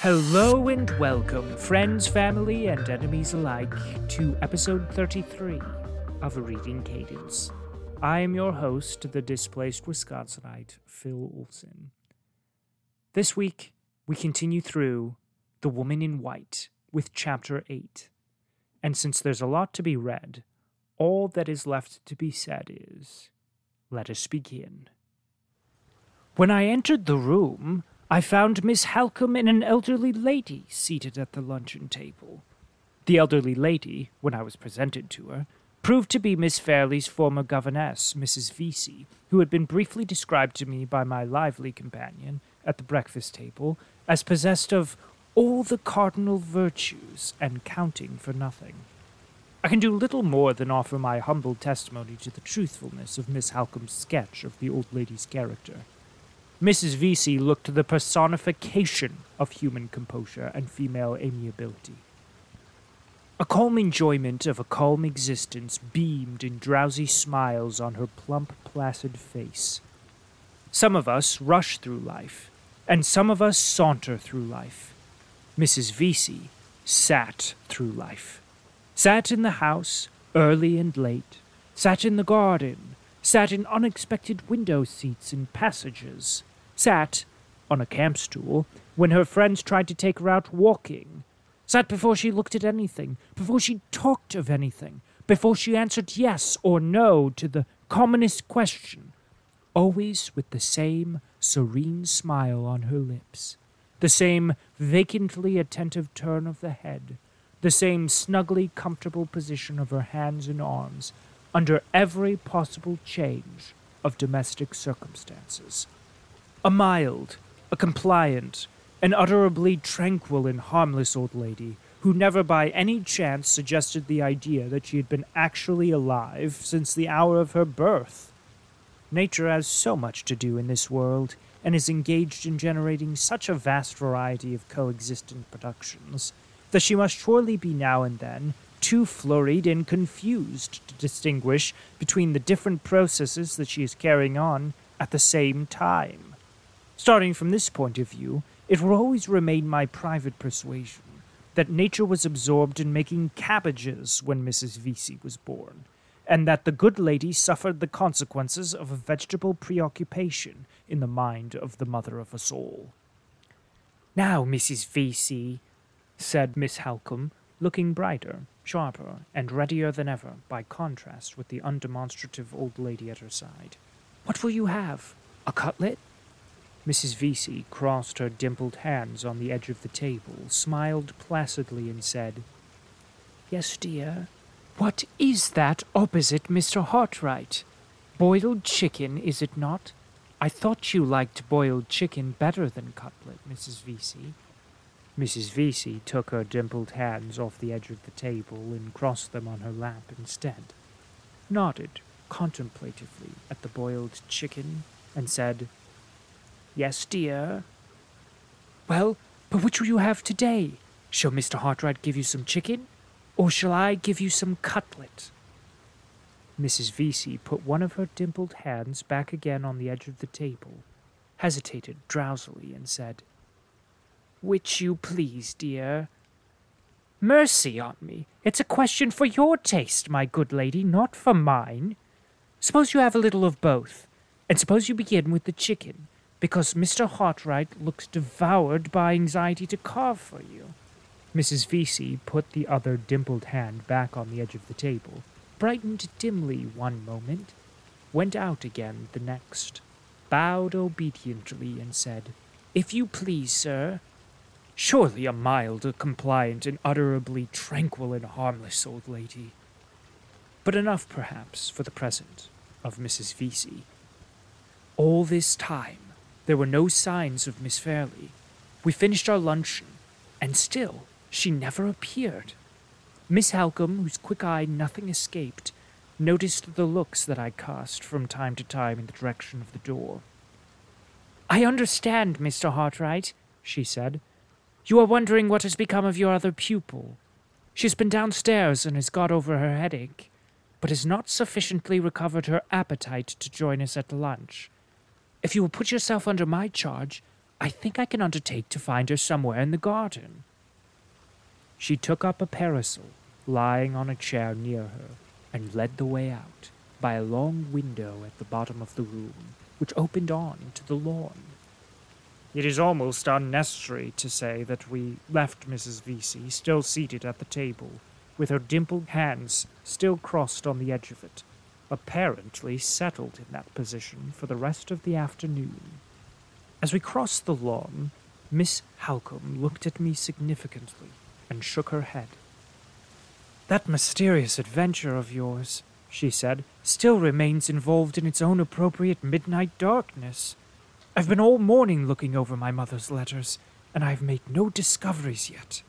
Hello and welcome, friends, family, and enemies alike, to episode 33 of A Reading Cadence. I am your host, the displaced Wisconsinite, Phil Olson. This week, we continue through The Woman in White with Chapter 8. And since there's a lot to be read, all that is left to be said is let us begin. When I entered the room, I found Miss Halcombe and an elderly lady seated at the luncheon table. The elderly lady, when I was presented to her, proved to be Miss Fairlie's former governess, Mrs. Vesey, who had been briefly described to me by my lively companion at the breakfast table as possessed of all the cardinal virtues and counting for nothing. I can do little more than offer my humble testimony to the truthfulness of Miss Halcombe's sketch of the old lady's character. Mrs. Vesey looked the personification of human composure and female amiability. A calm enjoyment of a calm existence beamed in drowsy smiles on her plump, placid face. Some of us rush through life, and some of us saunter through life. Mrs. Vesey sat through life. Sat in the house, early and late, sat in the garden, sat in unexpected window seats and passages, sat on a camp stool when her friends tried to take her out walking, sat before she looked at anything, before she talked of anything, before she answered yes or no to the commonest question, always with the same serene smile on her lips, the same vacantly attentive turn of the head, the same snugly comfortable position of her hands and arms under every possible change of domestic circumstances. A mild, a compliant, an utterably tranquil and harmless old lady who never by any chance suggested the idea that she had been actually alive since the hour of her birth. Nature has so much to do in this world, and is engaged in generating such a vast variety of coexistent productions, that she must surely be now and then too flurried and confused to distinguish between the different processes that she is carrying on at the same time. Starting from this point of view, it will always remain my private persuasion that nature was absorbed in making cabbages when Mrs. Vesey was born, and that the good lady suffered the consequences of a vegetable preoccupation in the mind of the mother of us all. Now, Mrs. Vesey, said Miss Halcombe, looking brighter, sharper, and readier than ever by contrast with the undemonstrative old lady at her side. What will you have? A cutlet? Mrs. Vesey crossed her dimpled hands on the edge of the table, smiled placidly, and said, Yes, dear. What is that opposite Mr. Hartright? Boiled chicken, is it not? I thought you liked boiled chicken better than cutlet, Mrs. Vesey. Mrs. Vesey took her dimpled hands off the edge of the table and crossed them on her lap instead, nodded contemplatively at the boiled chicken, and said, Yes, dear. Well, but which will you have today? Shall Mr. Hartright give you some chicken, or shall I give you some cutlet? Mrs. Vesey put one of her dimpled hands back again on the edge of the table, hesitated drowsily, and said, Which you please, dear. Mercy on me! It's a question for your taste, my good lady, not for mine. Suppose you have a little of both, and suppose you begin with the chicken, because Mr. Hartright looks devoured by anxiety to carve for you. Mrs. Vesey put the other dimpled hand back on the edge of the table, brightened dimly one moment, went out again the next, bowed obediently, and said, If you please, sir. Surely a mild, a compliant, and utterably tranquil and harmless old lady. But enough, perhaps, for the present, of Mrs. Vesey. All this time, there were no signs of Miss Fairlie. We finished our luncheon, and still she never appeared. Miss Halcombe, whose quick eye nothing escaped, noticed the looks that I cast from time to time in the direction of the door. I understand, Mr. Hartright, she said. You are wondering what has become of your other pupil. She has been downstairs and has got over her headache, but has not sufficiently recovered her appetite to join us at lunch. If you will put yourself under my charge, I think I can undertake to find her somewhere in the garden. She took up a parasol lying on a chair near her and led the way out by a long window at the bottom of the room, which opened on into the lawn. It is almost unnecessary to say that we left Mrs. Vesey still seated at the table, with her dimpled hands still crossed on the edge of it, apparently settled in that position for the rest of the afternoon. As we crossed the lawn, Miss Halcombe looked at me significantly and shook her head. That mysterious adventure of yours, she said, still remains involved in its own appropriate midnight darkness. I've been all morning looking over my mother's letters, and I've made no discoveries yet.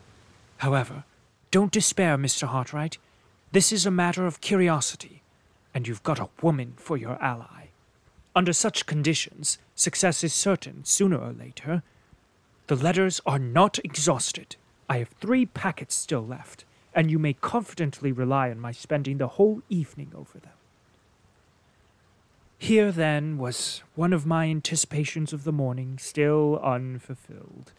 However, don't despair, Mr. Hartright. This is a matter of curiosity, and you've got a woman for your ally. Under such conditions, success is certain sooner or later. The letters are not exhausted. I have three packets still left, and you may confidently rely on my spending the whole evening over them. Here, then, was one of my anticipations of the morning still unfulfilled.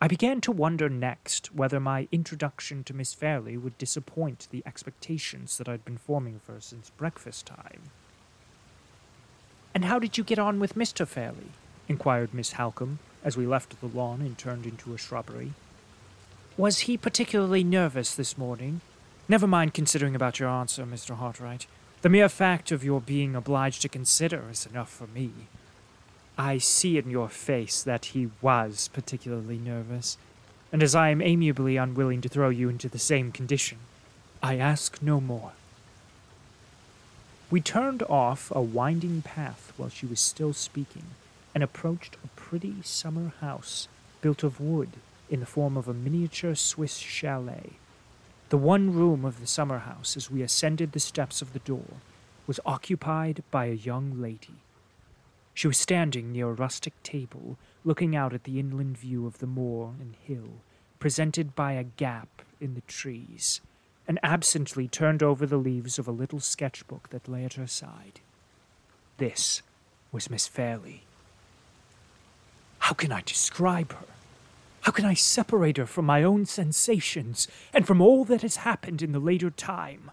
I began to wonder next whether my introduction to Miss Fairlie would disappoint the expectations that I'd been forming of her since breakfast time. And how did you get on with Mr. Fairlie? inquired Miss Halcombe, as we left the lawn and turned into a shrubbery. Was he particularly nervous this morning? Never mind considering about your answer, Mr. Hartright. The mere fact of your being obliged to consider is enough for me. I see in your face that he was particularly nervous, and as I am amiably unwilling to throw you into the same condition, I ask no more. We turned off a winding path while she was still speaking, and approached a pretty summer house built of wood in the form of a miniature Swiss chalet. The one room of the summer house, as we ascended the steps of the door, was occupied by a young lady she was standing near a rustic table, looking out at the inland view of the moor and hill, presented by a gap in the trees, and absently turned over the leaves of a little sketchbook that lay at her side. This was Miss Fairlie. How can I describe her? How can I separate her from my own sensations and from all that has happened in the later time?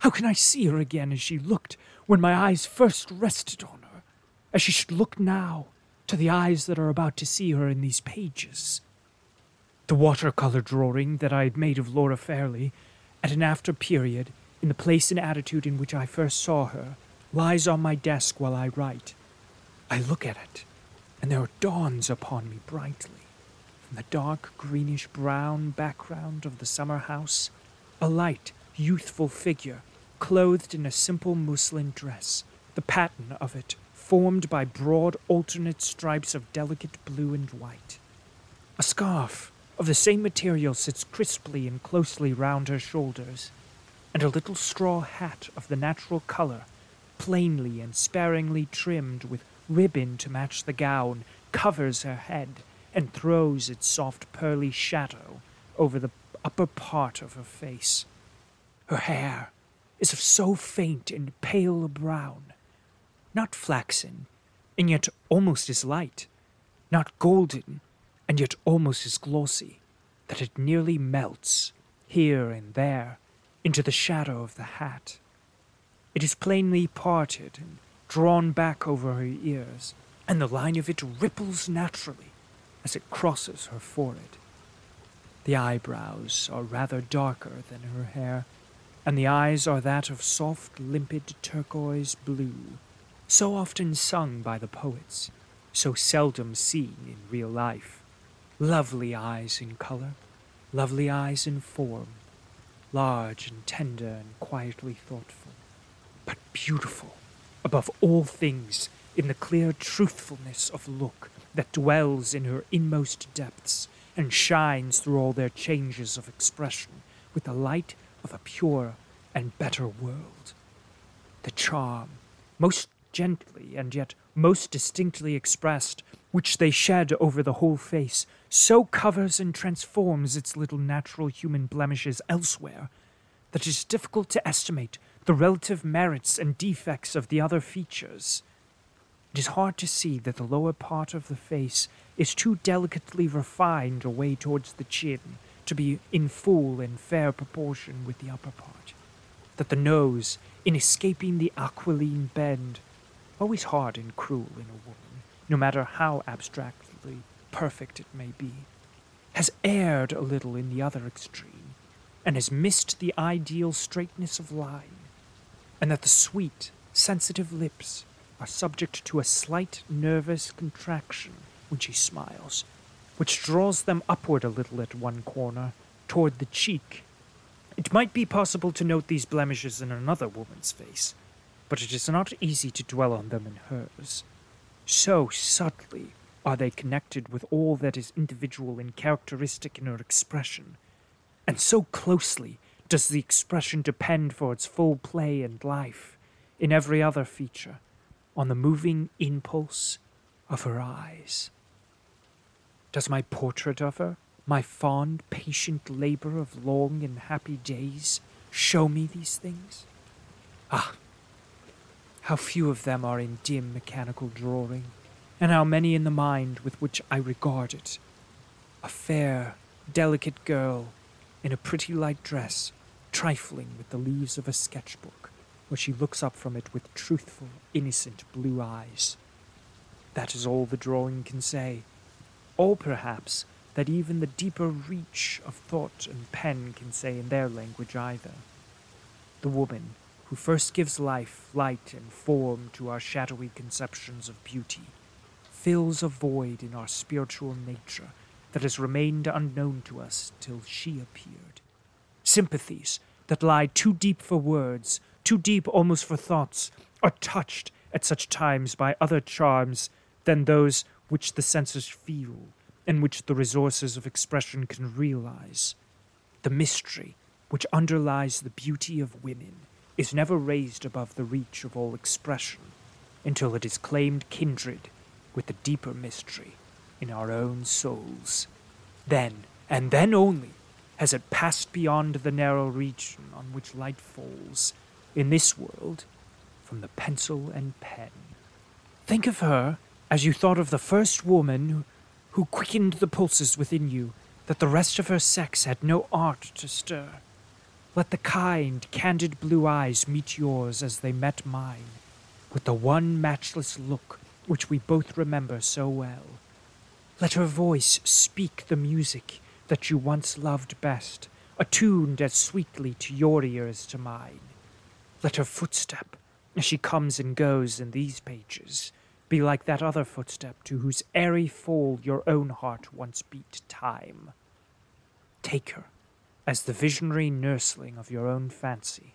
How can I see her again as she looked when my eyes first rested on her? As she should look now to the eyes that are about to see her in these pages. The watercolor drawing that I had made of Laura Fairlie at an after period, in the place and attitude in which I first saw her, lies on my desk while I write. I look at it, and there dawns upon me brightly, from the dark greenish brown background of the summer house, a light, youthful figure, clothed in a simple muslin dress, the pattern of it formed by broad alternate stripes of delicate blue and white. A scarf of the same material sits crisply and closely round her shoulders, and a little straw hat of the natural color, plainly and sparingly trimmed with ribbon to match the gown, covers her head and throws its soft pearly shadow over the upper part of her face. Her hair is of so faint and pale a brown not flaxen, and yet almost as light, not golden, and yet almost as glossy, that it nearly melts, here and there, into the shadow of the hat. It is plainly parted and drawn back over her ears, and the line of it ripples naturally as it crosses her forehead. The eyebrows are rather darker than her hair, and the eyes are that of soft, limpid turquoise blue so often sung by the poets, so seldom seen in real life. Lovely eyes in color, lovely eyes in form, large and tender and quietly thoughtful, but beautiful above all things in the clear truthfulness of look that dwells in her inmost depths and shines through all their changes of expression with the light of a pure and better world. The charm, most gently and yet most distinctly expressed, which they shed over the whole face, so covers and transforms its little natural human blemishes elsewhere that it is difficult to estimate the relative merits and defects of the other features. It is hard to see that the lower part of the face is too delicately refined away towards the chin to be in full and fair proportion with the upper part. That the nose, in escaping the aquiline bend, always hard and cruel in a woman, no matter how abstractly perfect it may be, has erred a little in the other extreme, and has missed the ideal straightness of line, and that the sweet, sensitive lips are subject to a slight nervous contraction when she smiles, which draws them upward a little at one corner, toward the cheek. It might be possible to note these blemishes in another woman's face, but it is not easy to dwell on them in hers. So subtly are they connected with all that is individual and characteristic in her expression, and so closely does the expression depend for its full play and life in every other feature on the moving impulse of her eyes. Does my portrait of her, my fond, patient labor of long and happy days, show me these things? Ah, how few of them are in dim mechanical drawing, and how many in the mind with which I regard it. A fair, delicate girl in a pretty light dress, trifling with the leaves of a sketchbook, where she looks up from it with truthful, innocent blue eyes. That is all the drawing can say, or perhaps that even the deeper reach of thought and pen can say in their language either. The woman who first gives life, light, and form to our shadowy conceptions of beauty, fills a void in our spiritual nature that has remained unknown to us till she appeared. Sympathies that lie too deep for words, too deep almost for thoughts, are touched at such times by other charms than those which the senses feel and which the resources of expression can realize. The mystery which underlies the beauty of women is never raised above the reach of all expression until it is claimed kindred with the deeper mystery in our own souls. Then, and then only, has it passed beyond the narrow region on which light falls, in this world, from the pencil and pen. Think of her as you thought of the first woman who quickened the pulses within you that the rest of her sex had no art to stir. Let the kind, candid blue eyes meet yours as they met mine, with the one matchless look which we both remember so well. Let her voice speak the music that you once loved best, attuned as sweetly to your ear as to mine. Let her footstep, as she comes and goes in these pages, be like that other footstep to whose airy fall your own heart once beat time. Take her as the visionary nursling of your own fancy,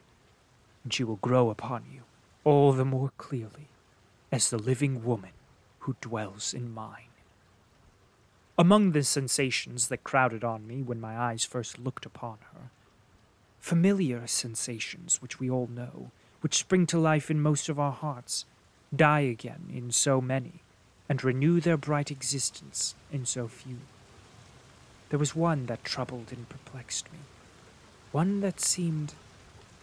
and she will grow upon you all the more clearly as the living woman who dwells in mine. Among the sensations that crowded on me when my eyes first looked upon her, familiar sensations which we all know, which spring to life in most of our hearts, die again in so many, and renew their bright existence in so few. There was one that troubled and perplexed me, one that seemed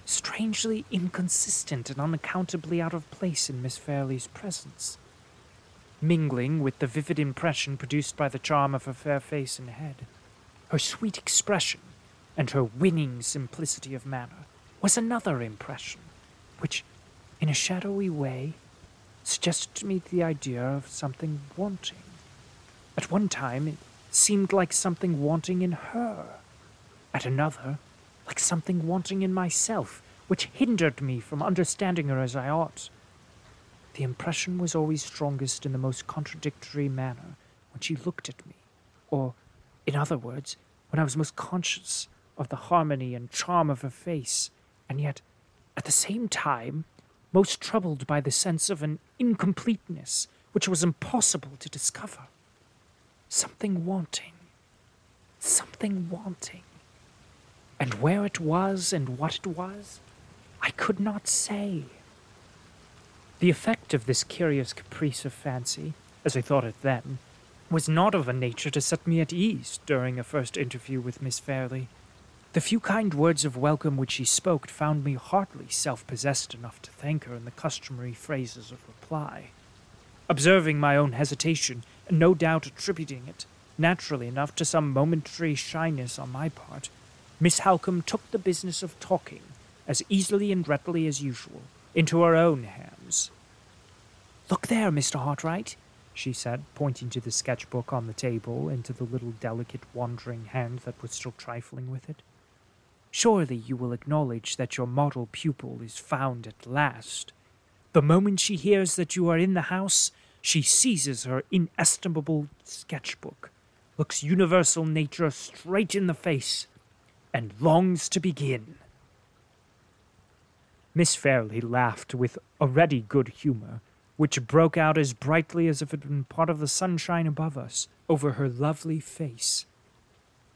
strangely inconsistent and unaccountably out of place in Miss Fairlie's presence, mingling with the vivid impression produced by the charm of her fair face and head. Her sweet expression and her winning simplicity of manner was another impression, which, in a shadowy way, suggested to me the idea of something wanting. At one time, seemed like something wanting in her. At another, like something wanting in myself, which hindered me from understanding her as I ought. The impression was always strongest in the most contradictory manner when she looked at me, or, in other words, when I was most conscious of the harmony and charm of her face, and yet, at the same time, most troubled by the sense of an incompleteness which was impossible to discover. Something wanting. Something wanting. And where it was and what it was, I could not say. The effect of this curious caprice of fancy, as I thought it then, was not of a nature to set me at ease during a first interview with Miss Fairlie. The few kind words of welcome which she spoke found me hardly self possessed enough to thank her in the customary phrases of reply. Observing my own hesitation, and no doubt attributing it, naturally enough, to some momentary shyness on my part, Miss Halcombe took the business of talking, as easily and readily as usual, into her own hands. Look there, Mr. Hartright, she said, pointing to the sketchbook on the table and to the little delicate wandering hand that was still trifling with it. Surely you will acknowledge that your model pupil is found at last. The moment she hears that you are in the house, she seizes her inestimable sketchbook, looks universal nature straight in the face, and longs to begin. Miss Fairlie laughed with a ready good humour, which broke out as brightly as if it had been part of the sunshine above us, over her lovely face.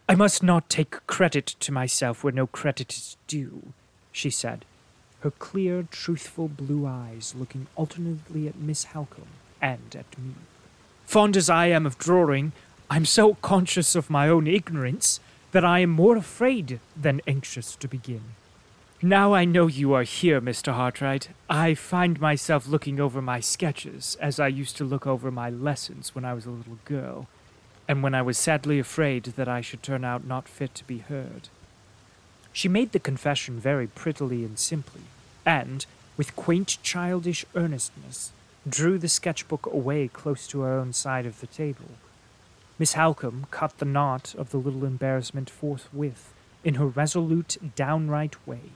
I must not take credit to myself where no credit is due, she said, her clear, truthful blue eyes looking alternately at Miss Halcombe and at me. Fond as I am of drawing, I'm so conscious of my own ignorance that I am more afraid than anxious to begin. Now I know you are here, Mr. Hartright, I find myself looking over my sketches as I used to look over my lessons when I was a little girl, and when I was sadly afraid that I should turn out not fit to be heard. She made the confession very prettily and simply, and, with quaint childish earnestness, drew the sketchbook away close to her own side of the table. Miss Halcombe cut the knot of the little embarrassment forthwith in her resolute, downright way.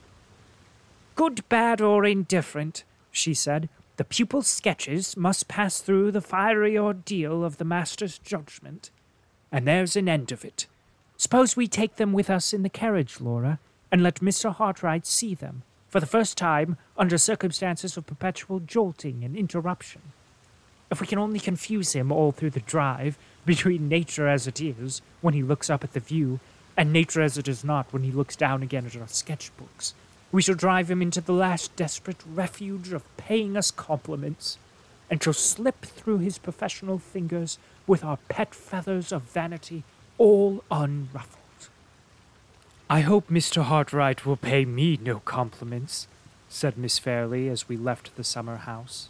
Good, bad, or indifferent, she said, the pupil's sketches must pass through the fiery ordeal of the master's judgment, and there's an end of it. Suppose we take them with us in the carriage, Laura, and let Mr. Hartright see them, for the first time under circumstances of perpetual jolting and interruption. If we can only confuse him all through the drive, between nature as it is, when he looks up at the view, and nature as it is not when he looks down again at our sketchbooks, we shall drive him into the last desperate refuge of paying us compliments, and shall slip through his professional fingers with our pet feathers of vanity all unruffled. I hope Mr. Hartright will pay me no compliments, said Miss Fairlie as we left the summer house.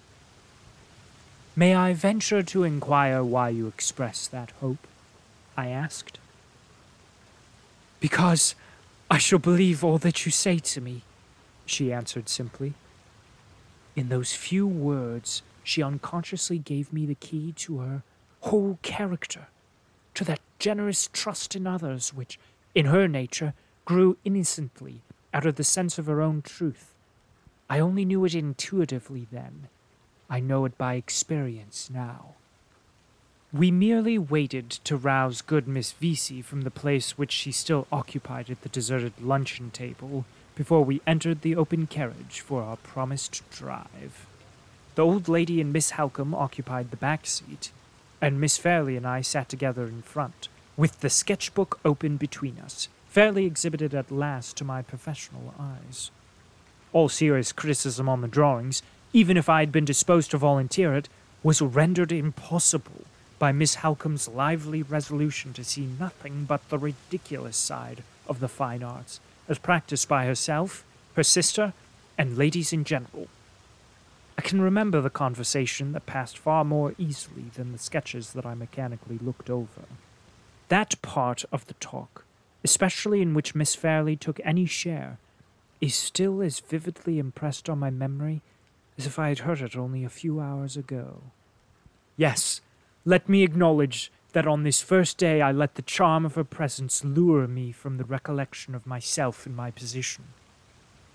May I venture to inquire why you express that hope? I asked. Because I shall believe all that you say to me, she answered simply. In those few words, she unconsciously gave me the key to her whole character, to that generous trust in others which, in her nature, grew innocently out of the sense of her own truth. I only knew it intuitively then. I know it by experience now. We merely waited to rouse good Miss Vesey from the place which she still occupied at the deserted luncheon table before we entered the open carriage for our promised drive. The old lady and Miss Halcombe occupied the back seat, and Miss Fairlie and I sat together in front, with the sketchbook open between us, fairly exhibited at last to my professional eyes. All serious criticism on the drawings, even if I had been disposed to volunteer it, was rendered impossible by Miss Halcombe's lively resolution to see nothing but the ridiculous side of the fine arts as practiced by herself, her sister, and ladies in general. I can remember the conversation that passed far more easily than the sketches that I mechanically looked over. That part of the talk, especially in which Miss Fairlie took any share, is still as vividly impressed on my memory as if I had heard it only a few hours ago. Yes, let me acknowledge that on this first day I let the charm of her presence lure me from the recollection of myself and my position.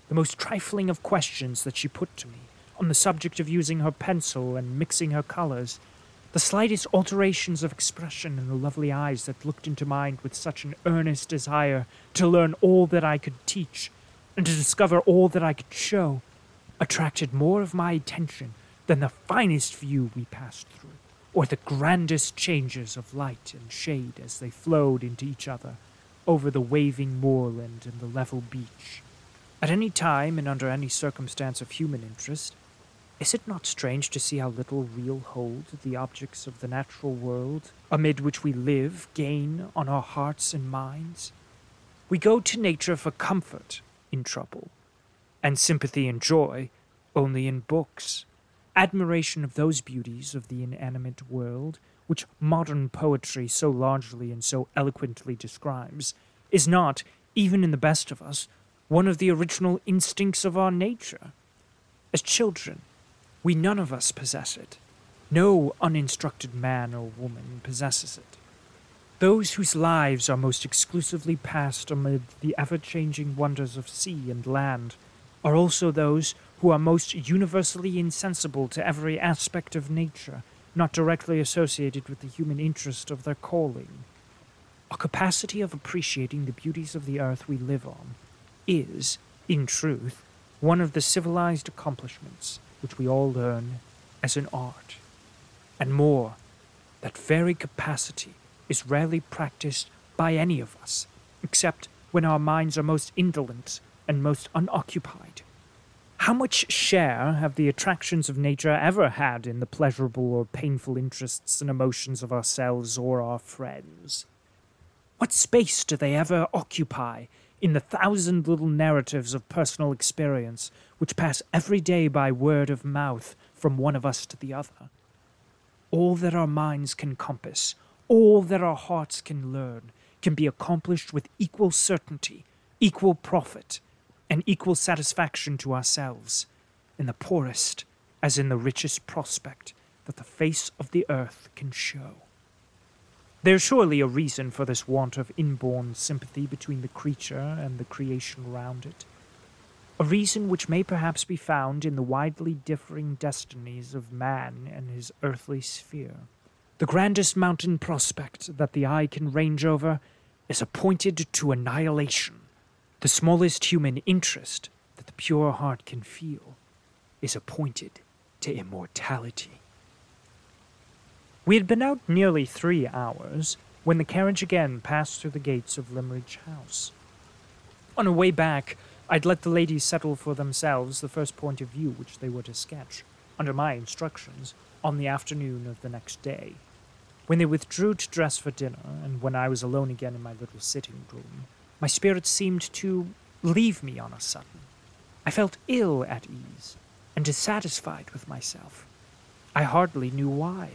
The most trifling of questions that she put to me on the subject of using her pencil and mixing her colors, the slightest alterations of expression in the lovely eyes that looked into mine with such an earnest desire to learn all that I could teach and to discover all that I could show, attracted more of my attention than the finest view we passed through or the grandest changes of light and shade as they flowed into each other over the waving moorland and the level beach. At any time and under any circumstance of human interest, is it not strange to see how little real hold the objects of the natural world, amid which we live, gain on our hearts and minds? We go to nature for comfort in trouble, and sympathy and joy only in books admiration of those beauties of the inanimate world which modern poetry so largely and so eloquently describes, is not, even in the best of us, one of the original instincts of our nature. As children, we none of us possess it. No uninstructed man or woman possesses it. Those whose lives are most exclusively passed amid the ever changing wonders of sea and land are also those who are most universally insensible to every aspect of nature not directly associated with the human interest of their calling. A capacity of appreciating the beauties of the earth we live on is, in truth, one of the civilized accomplishments which we all learn as an art. And more, that very capacity is rarely practiced by any of us, except when our minds are most indolent and most unoccupied. How much share have the attractions of nature ever had in the pleasurable or painful interests and emotions of ourselves or our friends? What space do they ever occupy in the thousand little narratives of personal experience which pass every day by word of mouth from one of us to the other? All that our minds can compass, all that our hearts can learn, can be accomplished with equal certainty, equal profit, and equal satisfaction to ourselves, in the poorest as in the richest prospect that the face of the earth can show. There's surely a reason for this want of inborn sympathy between the creature and the creation around it. A reason which may perhaps be found in the widely differing destinies of man and his earthly sphere. The grandest mountain prospect that the eye can range over is appointed to annihilation the smallest human interest that the pure heart can feel is appointed to immortality. We had been out nearly three hours when the carriage again passed through the gates of Limmeridge House. On our way back, I'd let the ladies settle for themselves the first point of view which they were to sketch, under my instructions, on the afternoon of the next day. When they withdrew to dress for dinner, and when I was alone again in my little sitting room, my spirits seemed to leave me on a sudden. I felt ill at ease and dissatisfied with myself. I hardly knew why.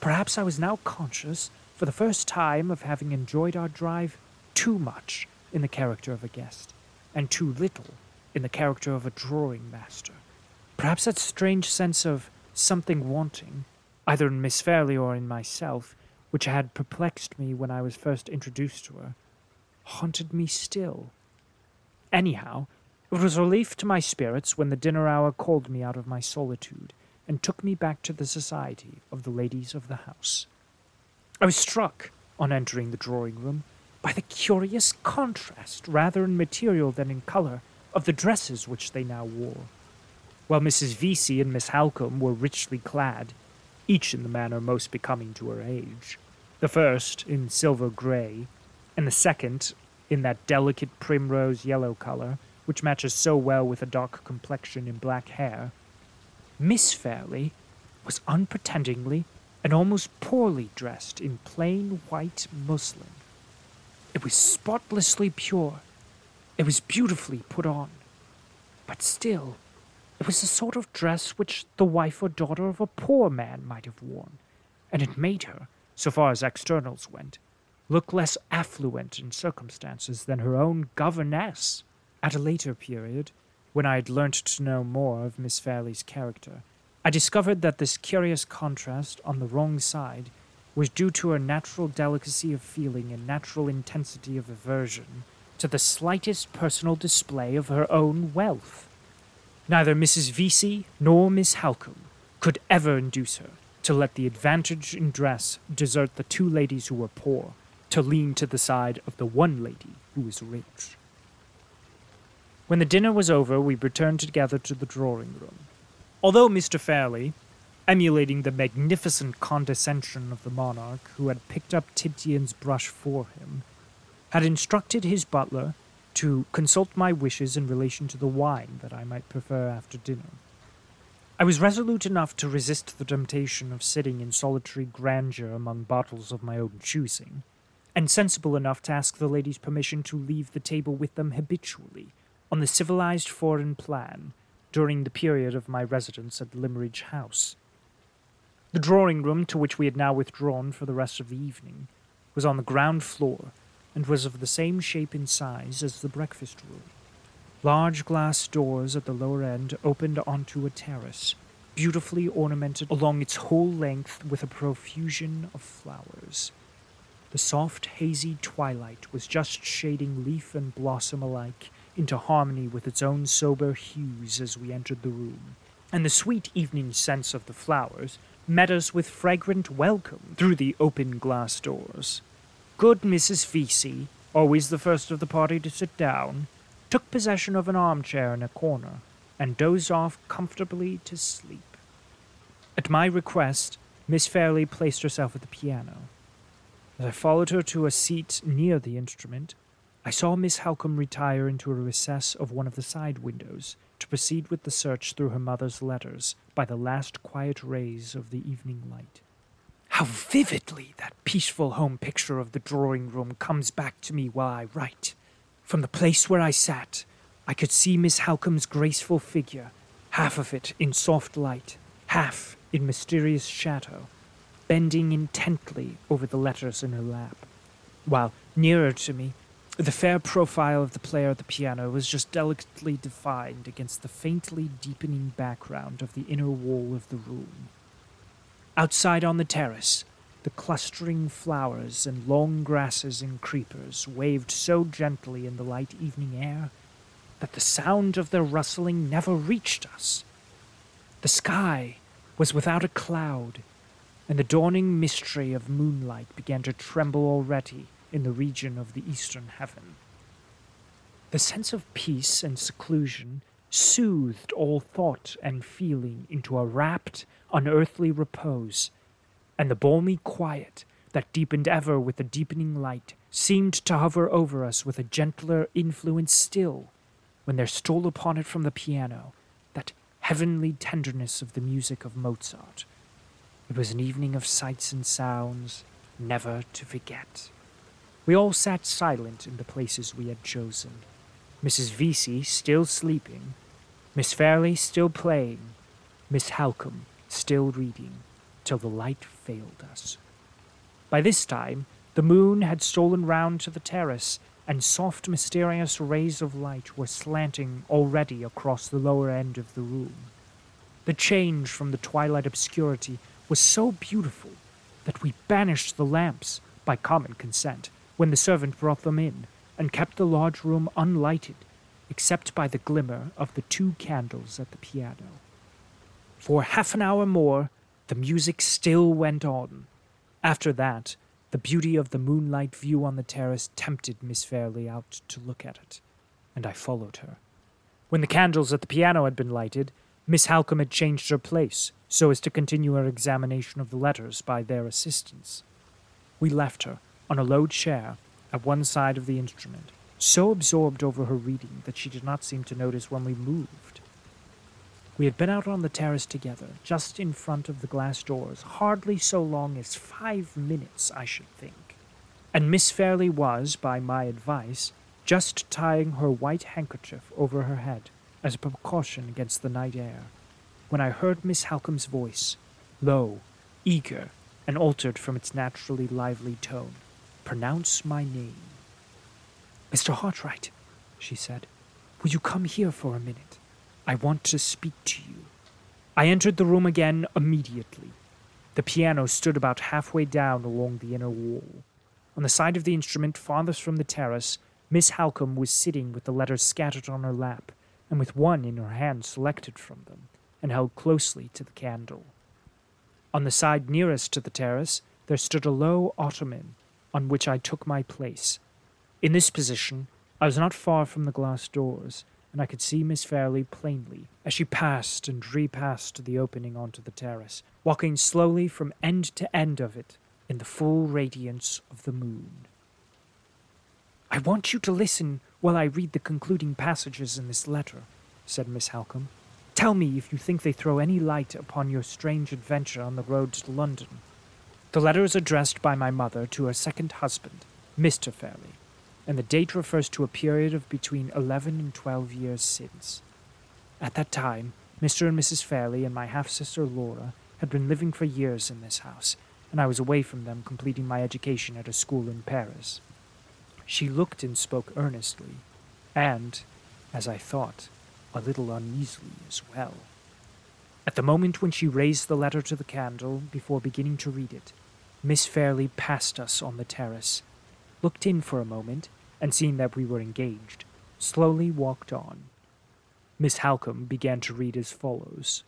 Perhaps I was now conscious, for the first time, of having enjoyed our drive too much in the character of a guest, and too little in the character of a drawing master. Perhaps that strange sense of something wanting, either in Miss Fairlie or in myself, which had perplexed me when I was first introduced to her, haunted me still. Anyhow, it was a relief to my spirits when the dinner hour called me out of my solitude and took me back to the society of the ladies of the house. I was struck, on entering the drawing room, by the curious contrast, rather in material than in colour, of the dresses which they now wore. While Mrs. Vesey and Miss Halcombe were richly clad, each in the manner most becoming to her age, the first in silver grey, and the second in that delicate primrose yellow color, which matches so well with a dark complexion and black hair, Miss Fairlie was unpretendingly and almost poorly dressed in plain white muslin. It was spotlessly pure. It was beautifully put on. But still, it was the sort of dress which the wife or daughter of a poor man might have worn, and it made her, so far as externals went, look less affluent in circumstances than her own governess. At a later period, when I had learnt to know more of Miss Fairlie's character, I discovered that this curious contrast on the wrong side was due to her natural delicacy of feeling and natural intensity of aversion to the slightest personal display of her own wealth. Neither Mrs. Vesey nor Miss Halcombe could ever induce her to let the advantage in dress desert the two ladies who were poor, to lean to the side of the one lady who was rich. When the dinner was over, we returned together to the drawing room. Although Mr. Fairlie, emulating the magnificent condescension of the monarch who had picked up Titian's brush for him, had instructed his butler to consult my wishes in relation to the wine that I might prefer after dinner. I was resolute enough to resist the temptation of sitting in solitary grandeur among bottles of my own choosing, and sensible enough to ask the ladies' permission to leave the table with them habitually, on the civilized foreign plan, during the period of my residence at Limmeridge House. The drawing room, to which we had now withdrawn for the rest of the evening, was on the ground floor and was of the same shape and size as the breakfast room. Large glass doors at the lower end opened onto a terrace, beautifully ornamented along its whole length with a profusion of flowers. The soft, hazy twilight was just shading leaf and blossom alike into harmony with its own sober hues as we entered the room, and the sweet evening scents of the flowers met us with fragrant welcome through the open glass doors. Good Mrs. Vesey, always the first of the party to sit down, took possession of an armchair in a corner and dozed off comfortably to sleep. At my request, Miss Fairlie placed herself at the piano. As I followed her to a seat near the instrument, I saw Miss Halcombe retire into a recess of one of the side windows to proceed with the search through her mother's letters by the last quiet rays of the evening light. How vividly that peaceful home picture of the drawing room comes back to me while I write. From the place where I sat, I could see Miss Halcombe's graceful figure, half of it in soft light, half in mysterious shadow, bending intently over the letters in her lap, while nearer to me the fair profile of the player at the piano was just delicately defined against the faintly deepening background of the inner wall of the room. Outside on the terrace, the clustering flowers and long grasses and creepers waved so gently in the light evening air that the sound of their rustling never reached us. The sky was without a cloud, and the dawning mystery of moonlight began to tremble already in the region of the eastern heaven. The sense of peace and seclusion soothed all thought and feeling into a rapt, unearthly repose, and the balmy quiet that deepened ever with the deepening light seemed to hover over us with a gentler influence still when there stole upon it from the piano that heavenly tenderness of the music of Mozart. It was an evening of sights and sounds never to forget. We all sat silent in the places we had chosen. Mrs. Vesey still sleeping, Miss Fairlie still playing, Miss Halcombe still reading, till the light failed us. By this time, the moon had stolen round to the terrace, and soft, mysterious rays of light were slanting already across the lower end of the room. The change from the twilight obscurity was so beautiful that we banished the lamps, by common consent, when the servant brought them in, and kept the large room unlighted, except by the glimmer of the two candles at the piano. For half an hour more, the music still went on. After that, the beauty of the moonlight view on the terrace tempted Miss Fairlie out to look at it, and I followed her. When the candles at the piano had been lighted, Miss Halcombe had changed her place so as to continue her examination of the letters by their assistance. We left her, on a low chair at one side of the instrument, so absorbed over her reading that she did not seem to notice when we moved. We had been out on the terrace together, just in front of the glass doors, hardly so long as five minutes, I should think. And Miss Fairlie was, by my advice, just tying her white handkerchief over her head as a precaution against the night air, when I heard Miss Halcombe's voice, low, eager, and altered from its naturally lively tone pronounce my name. Mr. Hartright, she said, will you come here for a minute? I want to speak to you. I entered the room again immediately. The piano stood about halfway down along the inner wall. On the side of the instrument farthest from the terrace, Miss Halcombe was sitting with the letters scattered on her lap, and with one in her hand selected from them, and held closely to the candle. On the side nearest to the terrace, there stood a low ottoman on which I took my place. In this position, I was not far from the glass doors, and I could see Miss Fairlie plainly as she passed and repassed the opening onto the terrace, walking slowly from end to end of it in the full radiance of the moon. I want you to listen while I read the concluding passages in this letter, said Miss Halcombe. Tell me if you think they throw any light upon your strange adventure on the road to London. The letter is addressed by my mother to her second husband, Mr. Fairlie, and the date refers to a period of between eleven and twelve years since. At that time, Mr. and Mrs. Fairlie and my half sister Laura had been living for years in this house, and I was away from them completing my education at a school in Paris. She looked and spoke earnestly, and, as I thought, a little uneasily as well. At the moment when she raised the letter to the candle before beginning to read it, Miss Fairlie passed us on the terrace, looked in for a moment, and seeing that we were engaged, slowly walked on. Miss Halcombe began to read as follows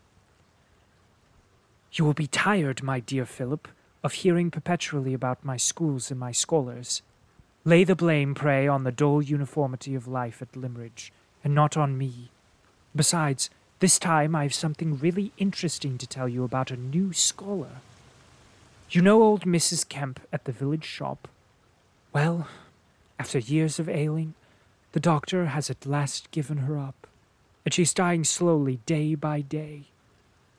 You will be tired, my dear Philip, of hearing perpetually about my schools and my scholars. Lay the blame, pray, on the dull uniformity of life at Limmeridge, and not on me. Besides, this time I have something really interesting to tell you about a new scholar. You know old Mrs. Kemp at the village shop? Well, after years of ailing, the doctor has at last given her up, and she's dying slowly day by day.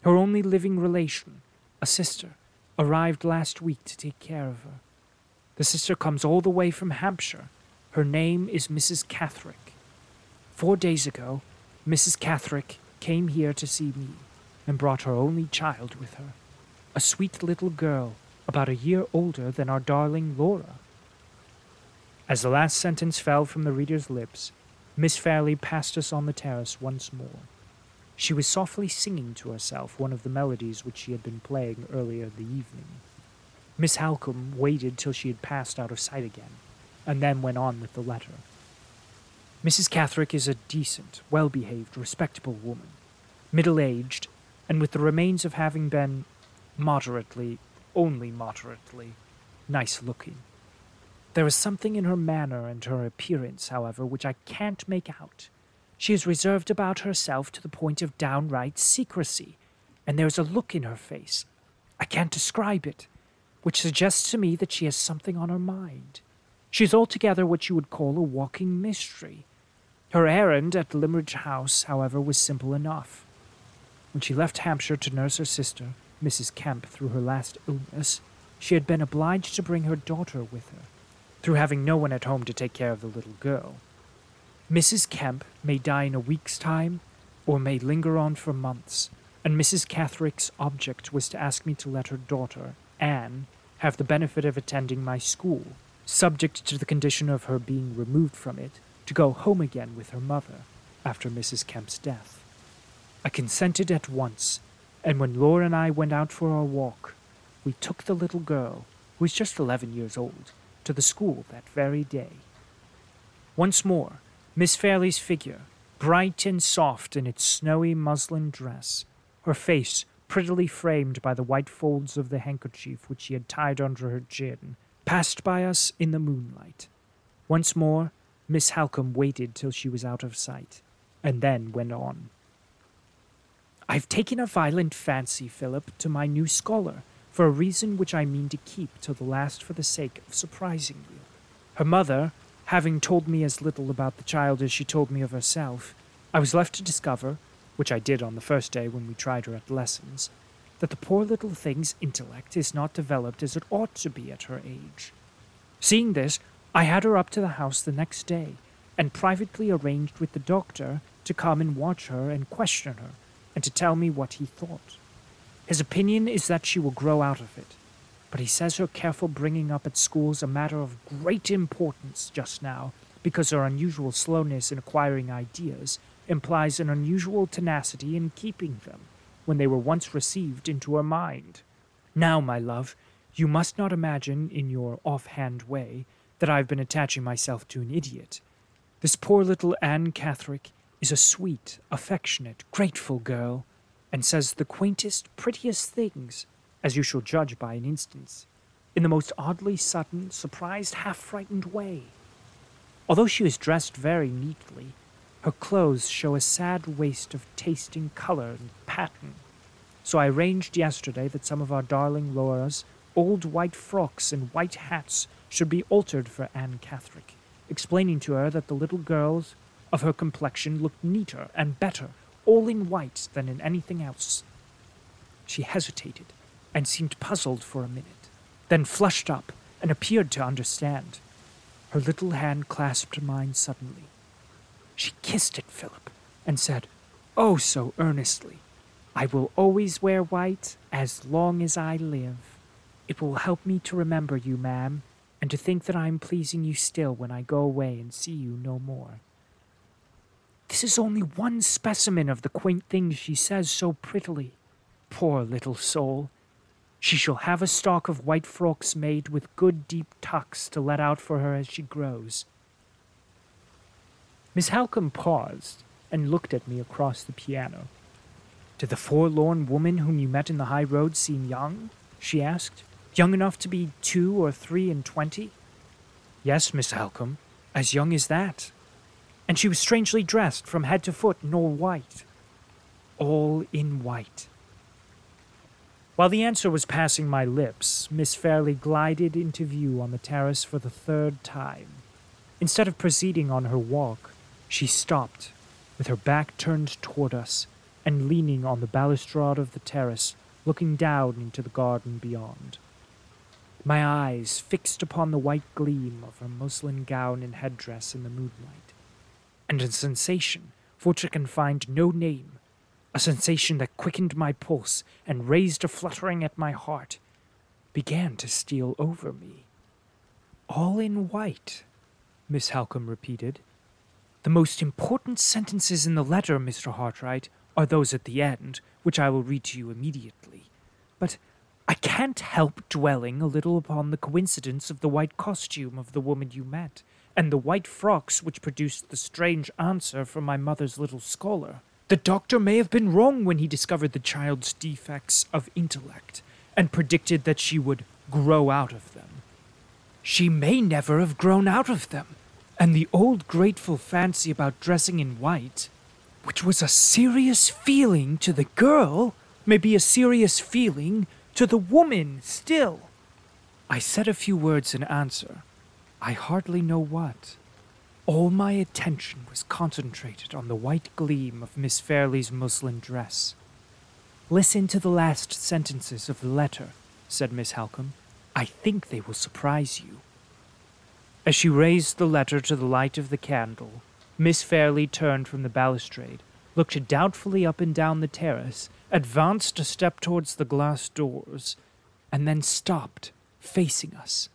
Her only living relation, a sister, arrived last week to take care of her. The sister comes all the way from Hampshire. Her name is Mrs. Catherick. Four days ago, Mrs. Catherick came here to see me and brought her only child with her, a sweet little girl about a year older than our darling Laura. As the last sentence fell from the reader's lips, Miss Fairlie passed us on the terrace once more. She was softly singing to herself one of the melodies which she had been playing earlier in the evening. Miss Halcombe waited till she had passed out of sight again, and then went on with the letter. Mrs. Catherick is a decent, well behaved, respectable woman, middle aged, and with the remains of having been moderately, only moderately, nice looking. There is something in her manner and her appearance, however, which I can't make out. She is reserved about herself to the point of downright secrecy, and there is a look in her face, I can't describe it, which suggests to me that she has something on her mind. She is altogether what you would call a walking mystery. Her errand at Limmeridge House, however, was simple enough. When she left Hampshire to nurse her sister, Mrs. Kemp, through her last illness, she had been obliged to bring her daughter with her through having no one at home to take care of the little girl. Mrs. Kemp may die in a week's time, or may linger on for months, and Mrs. Catherick's object was to ask me to let her daughter, Anne, have the benefit of attending my school, subject to the condition of her being removed from it, to go home again with her mother after Mrs. Kemp's death. I consented at once, and when Laura and I went out for our walk, we took the little girl, who was just eleven years old, to the school that very day. Once more, Miss Fairlie's figure, bright and soft in its snowy muslin dress, her face prettily framed by the white folds of the handkerchief which she had tied under her chin, passed by us in the moonlight. Once more, Miss Halcombe waited till she was out of sight, and then went on. I've taken a violent fancy, Philip, to my new scholar, for a reason which I mean to keep till the last for the sake of surprising you. Her mother, having told me as little about the child as she told me of herself, I was left to discover, which I did on the first day when we tried her at lessons, that the poor little thing's intellect is not developed as it ought to be at her age. Seeing this, I had her up to the house the next day, and privately arranged with the doctor to come and watch her and question her, and to tell me what he thought. His opinion is that she will grow out of it, but he says her careful bringing up at school is a matter of great importance just now, because her unusual slowness in acquiring ideas implies an unusual tenacity in keeping them when they were once received into her mind. Now, my love, you must not imagine, in your off-hand way, that I've been attaching myself to an idiot. This poor little Anne Catherick is a sweet, affectionate, grateful girl and says the quaintest, prettiest things, as you shall judge by an instance, in the most oddly sudden, surprised, half frightened way. Although she is dressed very neatly, her clothes show a sad waste of taste in color and pattern. So I arranged yesterday that some of our darling Laura's old white frocks and white hats should be altered for Anne Catherick, explaining to her that the little girls of her complexion looked neater and better all in white than in anything else. She hesitated and seemed puzzled for a minute, then flushed up and appeared to understand. Her little hand clasped mine suddenly. She kissed it, Philip, and said, oh so earnestly. I will always wear white as long as I live. It will help me to remember you, ma'am, and to think that I am pleasing you still when I go away and see you no more. This is only one specimen of the quaint things she says so prettily. Poor little soul. She shall have a stock of white frocks made with good deep tucks to let out for her as she grows. Miss Halcombe paused and looked at me across the piano. Did the forlorn woman whom you met in the high road seem young? she asked. Young enough to be two or three and twenty? Yes, Miss Halcombe, as young as that. And she was strangely dressed from head to foot in all white. All in white. While the answer was passing my lips, Miss Fairlie glided into view on the terrace for the third time. Instead of proceeding on her walk, she stopped, with her back turned toward us, and leaning on the balustrade of the terrace, looking down into the garden beyond. My eyes fixed upon the white gleam of her muslin gown and headdress in the moonlight, and a sensation for which I can find no name, a sensation that quickened my pulse and raised a fluttering at my heart, began to steal over me. All in white, Miss Halcombe repeated. The most important sentences in the letter, Mr. Hartright, are those at the end, which I will read to you immediately. But I can't help dwelling a little upon the coincidence of the white costume of the woman you met, and the white frocks which produced the strange answer from my mother's little scholar. The doctor may have been wrong when he discovered the child's defects of intellect, and predicted that she would grow out of them. She may never have grown out of them, and the old grateful fancy about dressing in white, which was a serious feeling to the girl, may be a serious feeling to the woman still. I said a few words in answer. I hardly know what. All my attention was concentrated on the white gleam of Miss Fairlie's muslin dress. Listen to the last sentences of the letter, said Miss Halcombe. I think they will surprise you. As she raised the letter to the light of the candle, Miss Fairlie turned from the balustrade, looked doubtfully up and down the terrace, advanced a step towards the glass doors, and then stopped, facing us.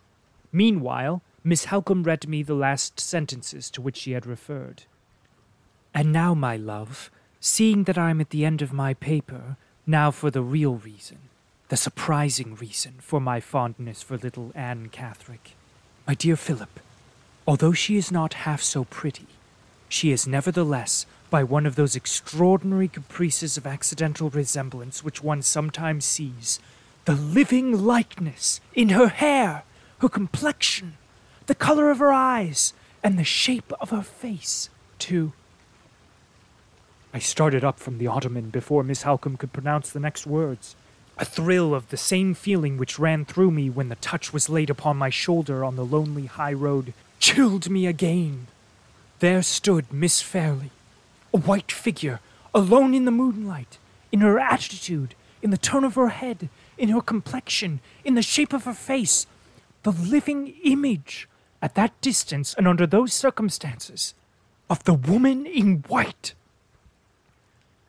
Meanwhile, Miss Halcombe read me the last sentences to which she had referred. And now, my love, seeing that I am at the end of my paper, now for the real reason, the surprising reason for my fondness for little Anne Catherick. My dear Philip, although she is not half so pretty, she is nevertheless by one of those extraordinary caprices of accidental resemblance which one sometimes sees, the living likeness in her hair, her complexion, the color of her eyes, and the shape of her face, too. I started up from the ottoman before Miss Halcombe could pronounce the next words. A thrill of the same feeling which ran through me when the touch was laid upon my shoulder on the lonely high road chilled me again. There stood Miss Fairlie, a white figure, alone in the moonlight, in her attitude, in the turn of her head, in her complexion, in the shape of her face, the living image, at that distance and under those circumstances, of the woman in white.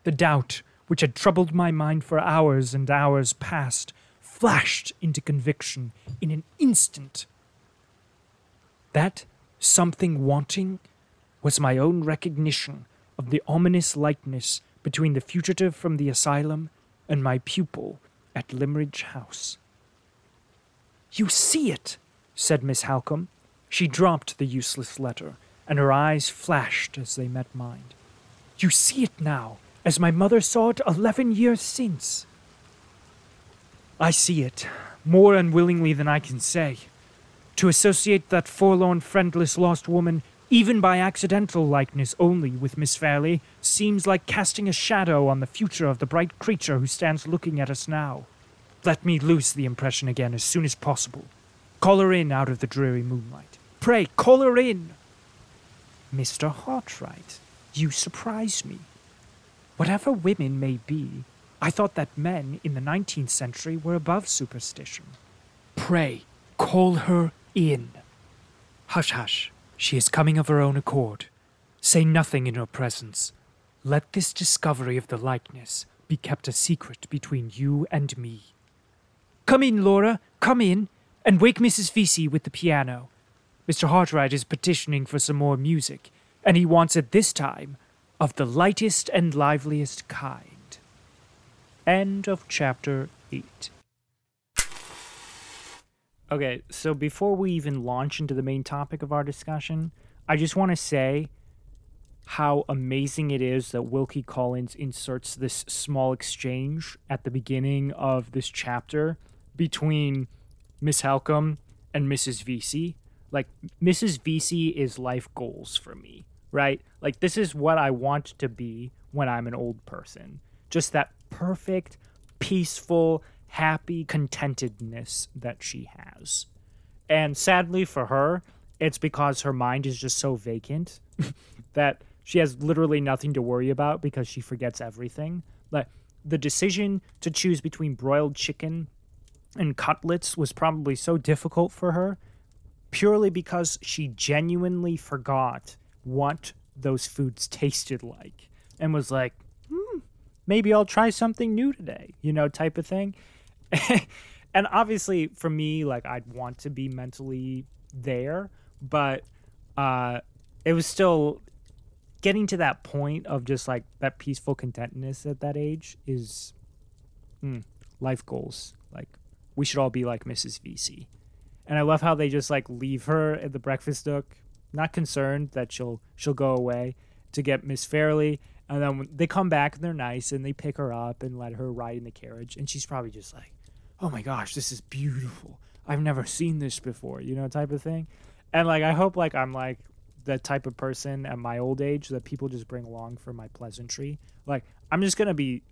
The doubt which had troubled my mind for hours and hours past flashed into conviction in an instant. That something wanting was my own recognition of the ominous likeness between the fugitive from the asylum and my pupil at Limmeridge House. You see it, said Miss Halcombe. She dropped the useless letter, and her eyes flashed as they met mine. You see it now, as my mother saw it eleven years since. I see it, more unwillingly than I can say. To associate that forlorn, friendless, lost woman even by accidental likeness only with Miss Fairlie, seems like casting a shadow on the future of the bright creature who stands looking at us now. Let me loose the impression again as soon as possible. Call her in out of the dreary moonlight. Pray, call her in! Mr. Hartright, you surprise me. Whatever women may be, I thought that men in the nineteenth century were above superstition. Pray, call her in. Hush, hush. She is coming of her own accord. Say nothing in her presence. Let this discovery of the likeness be kept a secret between you and me. Come in, Laura, come in, and wake Mrs. Vesey with the piano. Mr. Hartright is petitioning for some more music, and he wants it this time of the lightest and liveliest kind. End of chapter 8. Okay, so before we even launch into the main topic of our discussion, I just want to say how amazing it is that Wilkie Collins inserts this small exchange at the beginning of this chapter between Miss Halcombe and Mrs. Vesey. Like, Mrs. Vesey is life goals for me, right? Like, this is what I want to be when I'm an old person. Just that perfect, peaceful, happy contentedness that she has. And sadly for her, it's because her mind is just so vacant that she has literally nothing to worry about because she forgets everything. Like the decision to choose between broiled chicken and cutlets was probably so difficult for her purely because she genuinely forgot what those foods tasted like and was like, hmm, maybe I'll try something new today, you know, type of thing. and obviously for me, like I'd want to be mentally there, but uh it was still getting to that point of just like that peaceful contentness at that age is mm, life goals. Like we should all be like Mrs. Vesey. And I love how they just like leave her at the breakfast nook, not concerned that she'll she'll go away to get Miss Fairlie and then they come back and they're nice and they pick her up and let her ride in the carriage. And she's probably just like, oh my gosh, this is beautiful. I've never seen this before, you know, type of thing. And like, I hope like I'm like the type of person at my old age that people just bring along for my pleasantry. Like, I'm just going to be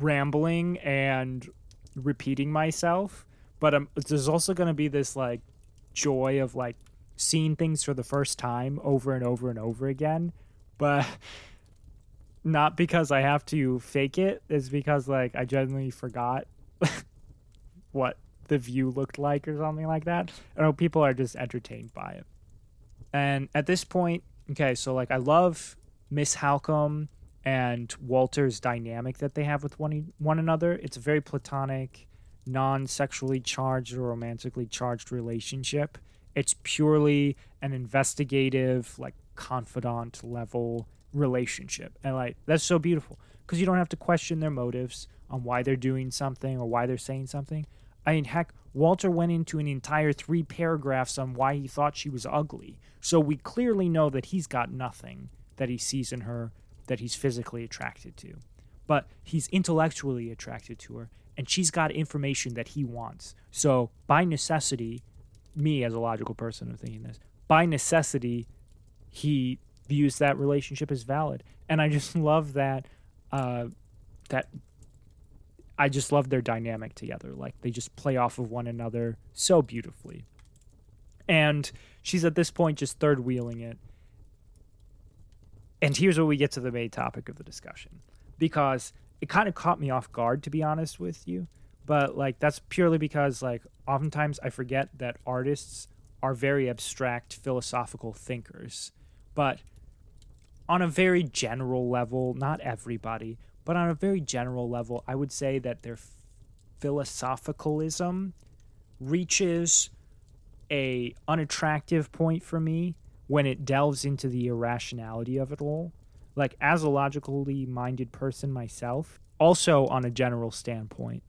rambling and repeating myself, but um, there's also going to be this like joy of like seeing things for the first time over and over and over again. But not because I have to fake it, it, is because like I genuinely forgot what the view looked like or something like that. I know people are just entertained by it. And at this point, okay, so like I love Miss Halcombe and Walter's dynamic that they have with one one another. It's very platonic, non-sexually charged or romantically charged relationship. It's purely an investigative, like confidant level relationship. And like that's so beautiful because you don't have to question their motives on why they're doing something or why they're saying something. I mean, heck, Walter went into an entire three paragraphs on why he thought she was ugly. So we clearly know that he's got nothing that he sees in her that he's physically attracted to. But he's intellectually attracted to her, and she's got information that he wants. So by necessity, me as a logical person am thinking this, by necessity, he views that relationship as valid. And I just love that uh, that I just love their dynamic together. Like they just play off of one another so beautifully. And she's at this point just third wheeling it. And here's where we get to the main topic of the discussion. Because it kind of caught me off guard to be honest with you. But like that's purely because like oftentimes I forget that artists are very abstract philosophical thinkers. But on a very general level, not everybody, but on a very general level, I would say that their philosophicalism reaches a unattractive point for me when it delves into the irrationality of it all. Like as a logically minded person myself, also on a general standpoint,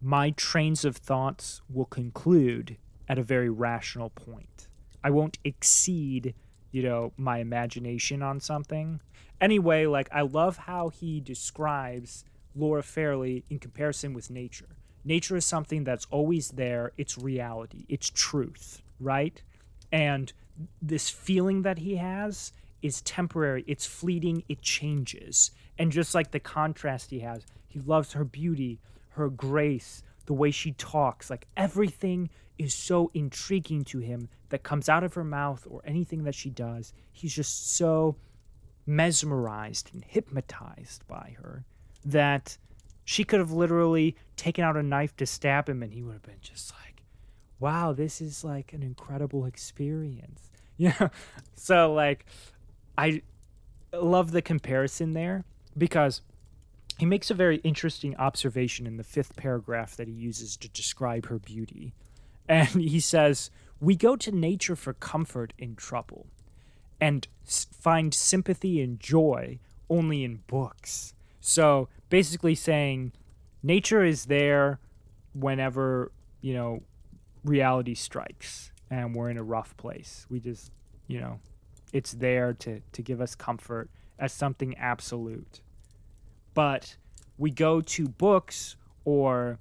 my trains of thoughts will conclude at a very rational point. I won't exceed you know, my imagination on something. Anyway, like I love how he describes Laura Fairlie in comparison with nature. Nature is something that's always there, it's reality, it's truth, right? And this feeling that he has is temporary, it's fleeting, it changes. And just like the contrast he has, he loves her beauty, her grace, the way she talks, like everything is so intriguing to him that comes out of her mouth or anything that she does. He's just so mesmerized and hypnotized by her that she could have literally taken out a knife to stab him and he would have been just like, wow, this is like an incredible experience. Know? So, like, I. love the comparison there because he makes a very interesting observation in the fifth paragraph that he uses to describe her beauty. And he says, We go to nature for comfort in trouble and find sympathy and joy only in books. So basically saying nature is there whenever, you know, reality strikes and we're in a rough place. We just, you know, it's there to, to give us comfort as something absolute. But we go to books or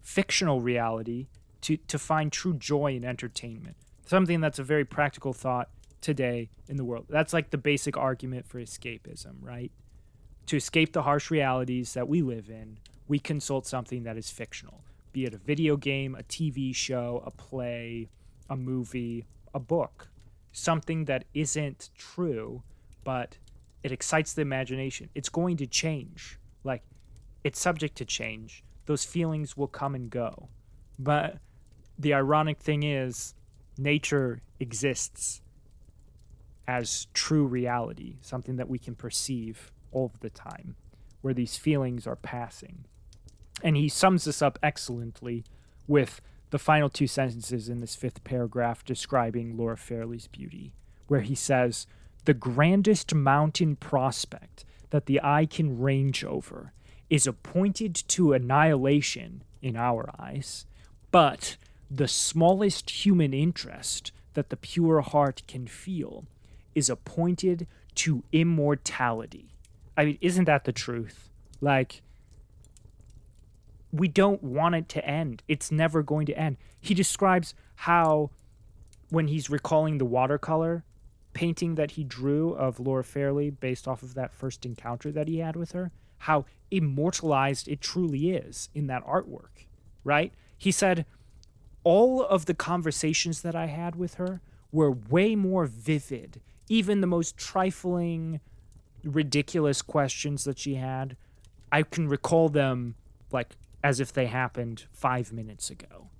fictional reality to, to find true joy and entertainment. Something that's a very practical thought today in the world. That's like the basic argument for escapism, right? To escape the harsh realities that we live in, we consult something that is fictional, be it a video game, a TV show, a play, a movie, a book, something that isn't true, but it excites the imagination. It's going to change. Like, it's subject to change. Those feelings will come and go. But the ironic thing is, nature exists as true reality, something that we can perceive all the time, where these feelings are passing. And he sums this up excellently with the final two sentences in this fifth paragraph describing Laura Fairlie's beauty, where he says, The grandest mountain prospect that the eye can range over is appointed to annihilation in our eyes, but the smallest human interest that the pure heart can feel is appointed to immortality. I mean, isn't that the truth? Like, we don't want it to end. It's never going to end. He describes how, when he's recalling the watercolor painting that he drew of Laura Fairlie based off of that first encounter that he had with her, how immortalized it truly is in that artwork, right? He said, All of the conversations that I had with her were way more vivid. Even the most trifling, ridiculous questions that she had, I can recall them like as if they happened five minutes ago.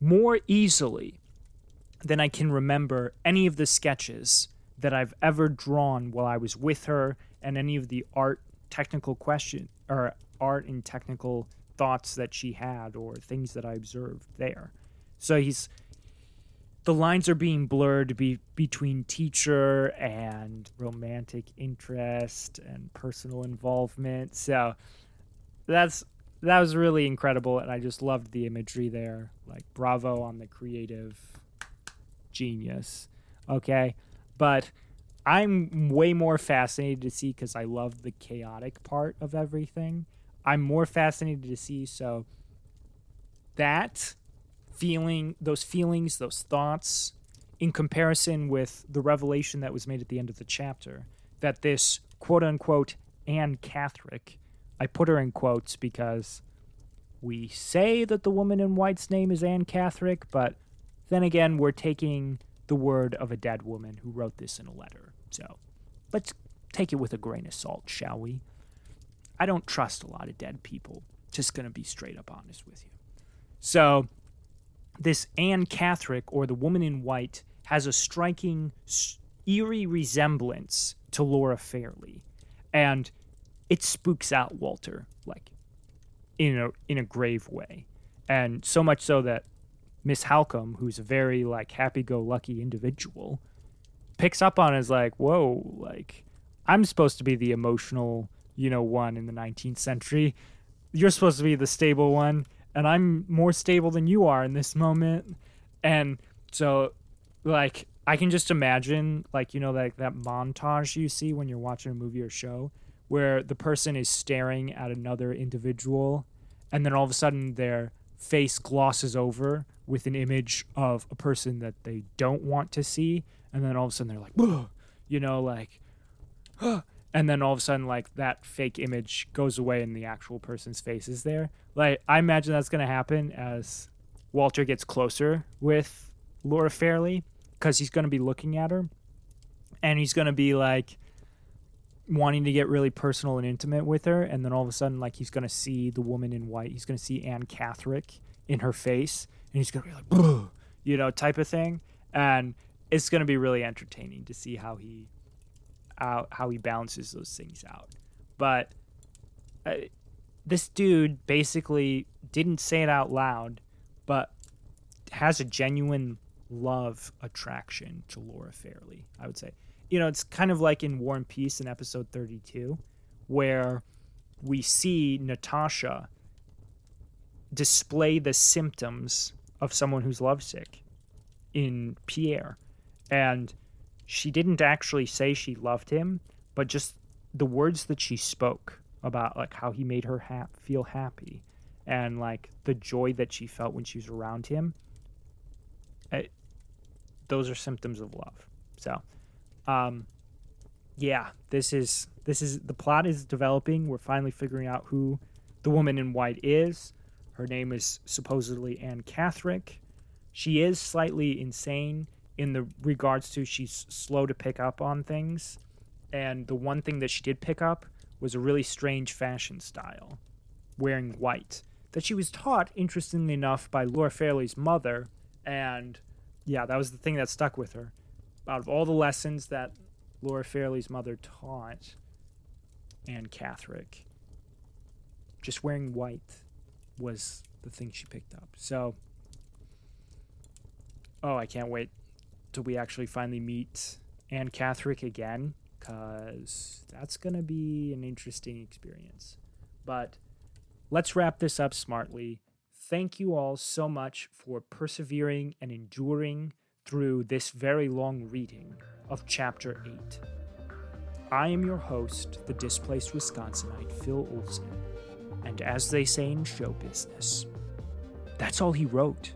More easily than I can remember any of the sketches that I've ever drawn while I was with her and any of the art technical question or art and technical thoughts that she had or things that I observed there. So he's the lines are being blurred be, between teacher and romantic interest and personal involvement. So that's that was really incredible and I just loved the imagery there. Like bravo on the creative genius. Okay? But I'm way more fascinated to see because I love the chaotic part of everything. I'm more fascinated to see so that feeling, those feelings, those thoughts, in comparison with the revelation that was made at the end of the chapter, that this quote unquote Anne Catherick I put her in quotes because we say that the woman in white's name is Anne Catherick, but then again, we're taking the word of a dead woman who wrote this in a letter. So let's take it with a grain of salt, shall we? I don't trust a lot of dead people. Just going to be straight up honest with you. So, this Anne Catherick, or the woman in white, has a striking, eerie resemblance to Laura Fairlie. And it spooks out Walter like in a in a grave way, and so much so that Miss Halcombe, who's a very like happy-go-lucky individual, picks up on it as like, whoa, like I'm supposed to be the emotional, you know, one in the 19th century. You're supposed to be the stable one, and I'm more stable than you are in this moment. And so, like, I can just imagine, like, you know, like that montage you see when you're watching a movie or show where the person is staring at another individual and then all of a sudden their face glosses over with an image of a person that they don't want to see and then all of a sudden they're like Whoa! you know like and then all of a sudden like that fake image goes away and the actual person's face is there like i imagine that's going to happen as walter gets closer with laura fairlie because he's going to be looking at her and he's going to be like wanting to get really personal and intimate with her, and then all of a sudden, like he's gonna see the woman in white. He's gonna see Anne Catherick in her face, and he's gonna be like, you know, type of thing. And it's gonna be really entertaining to see how he how how he balances those things out. But uh, this dude basically didn't say it out loud, but has a genuine love attraction to Laura Fairlie. I would say, you know, it's kind of like in War and Peace in episode thirty-two, where we see Natasha display the symptoms of someone who's lovesick in Pierre. And she didn't actually say she loved him, but just the words that she spoke about like how he made her ha- feel happy and like the joy that she felt when she was around him it, eh, those are symptoms of love so um yeah this is this is the plot is developing we're finally figuring out who the woman in white is her name is supposedly anne catherick she is slightly insane in the regards to she's slow to pick up on things and the one thing that she did pick up was a really strange fashion style, wearing white, that she was taught, interestingly enough, by Laura Fairlie's mother. And yeah, that was the thing that stuck with her. Out of all the lessons that Laura Fairlie's mother taught Anne Catherick, just wearing white was the thing she picked up. So, oh, I can't wait till we actually finally meet Anne Catherick again because that's going to be an interesting experience. But let's wrap this up smartly. Thank you all so much for persevering and enduring through this very long reading of Chapter 8. I am your host, the displaced Wisconsinite Phil Olson, and as they say in show business, that's all he wrote.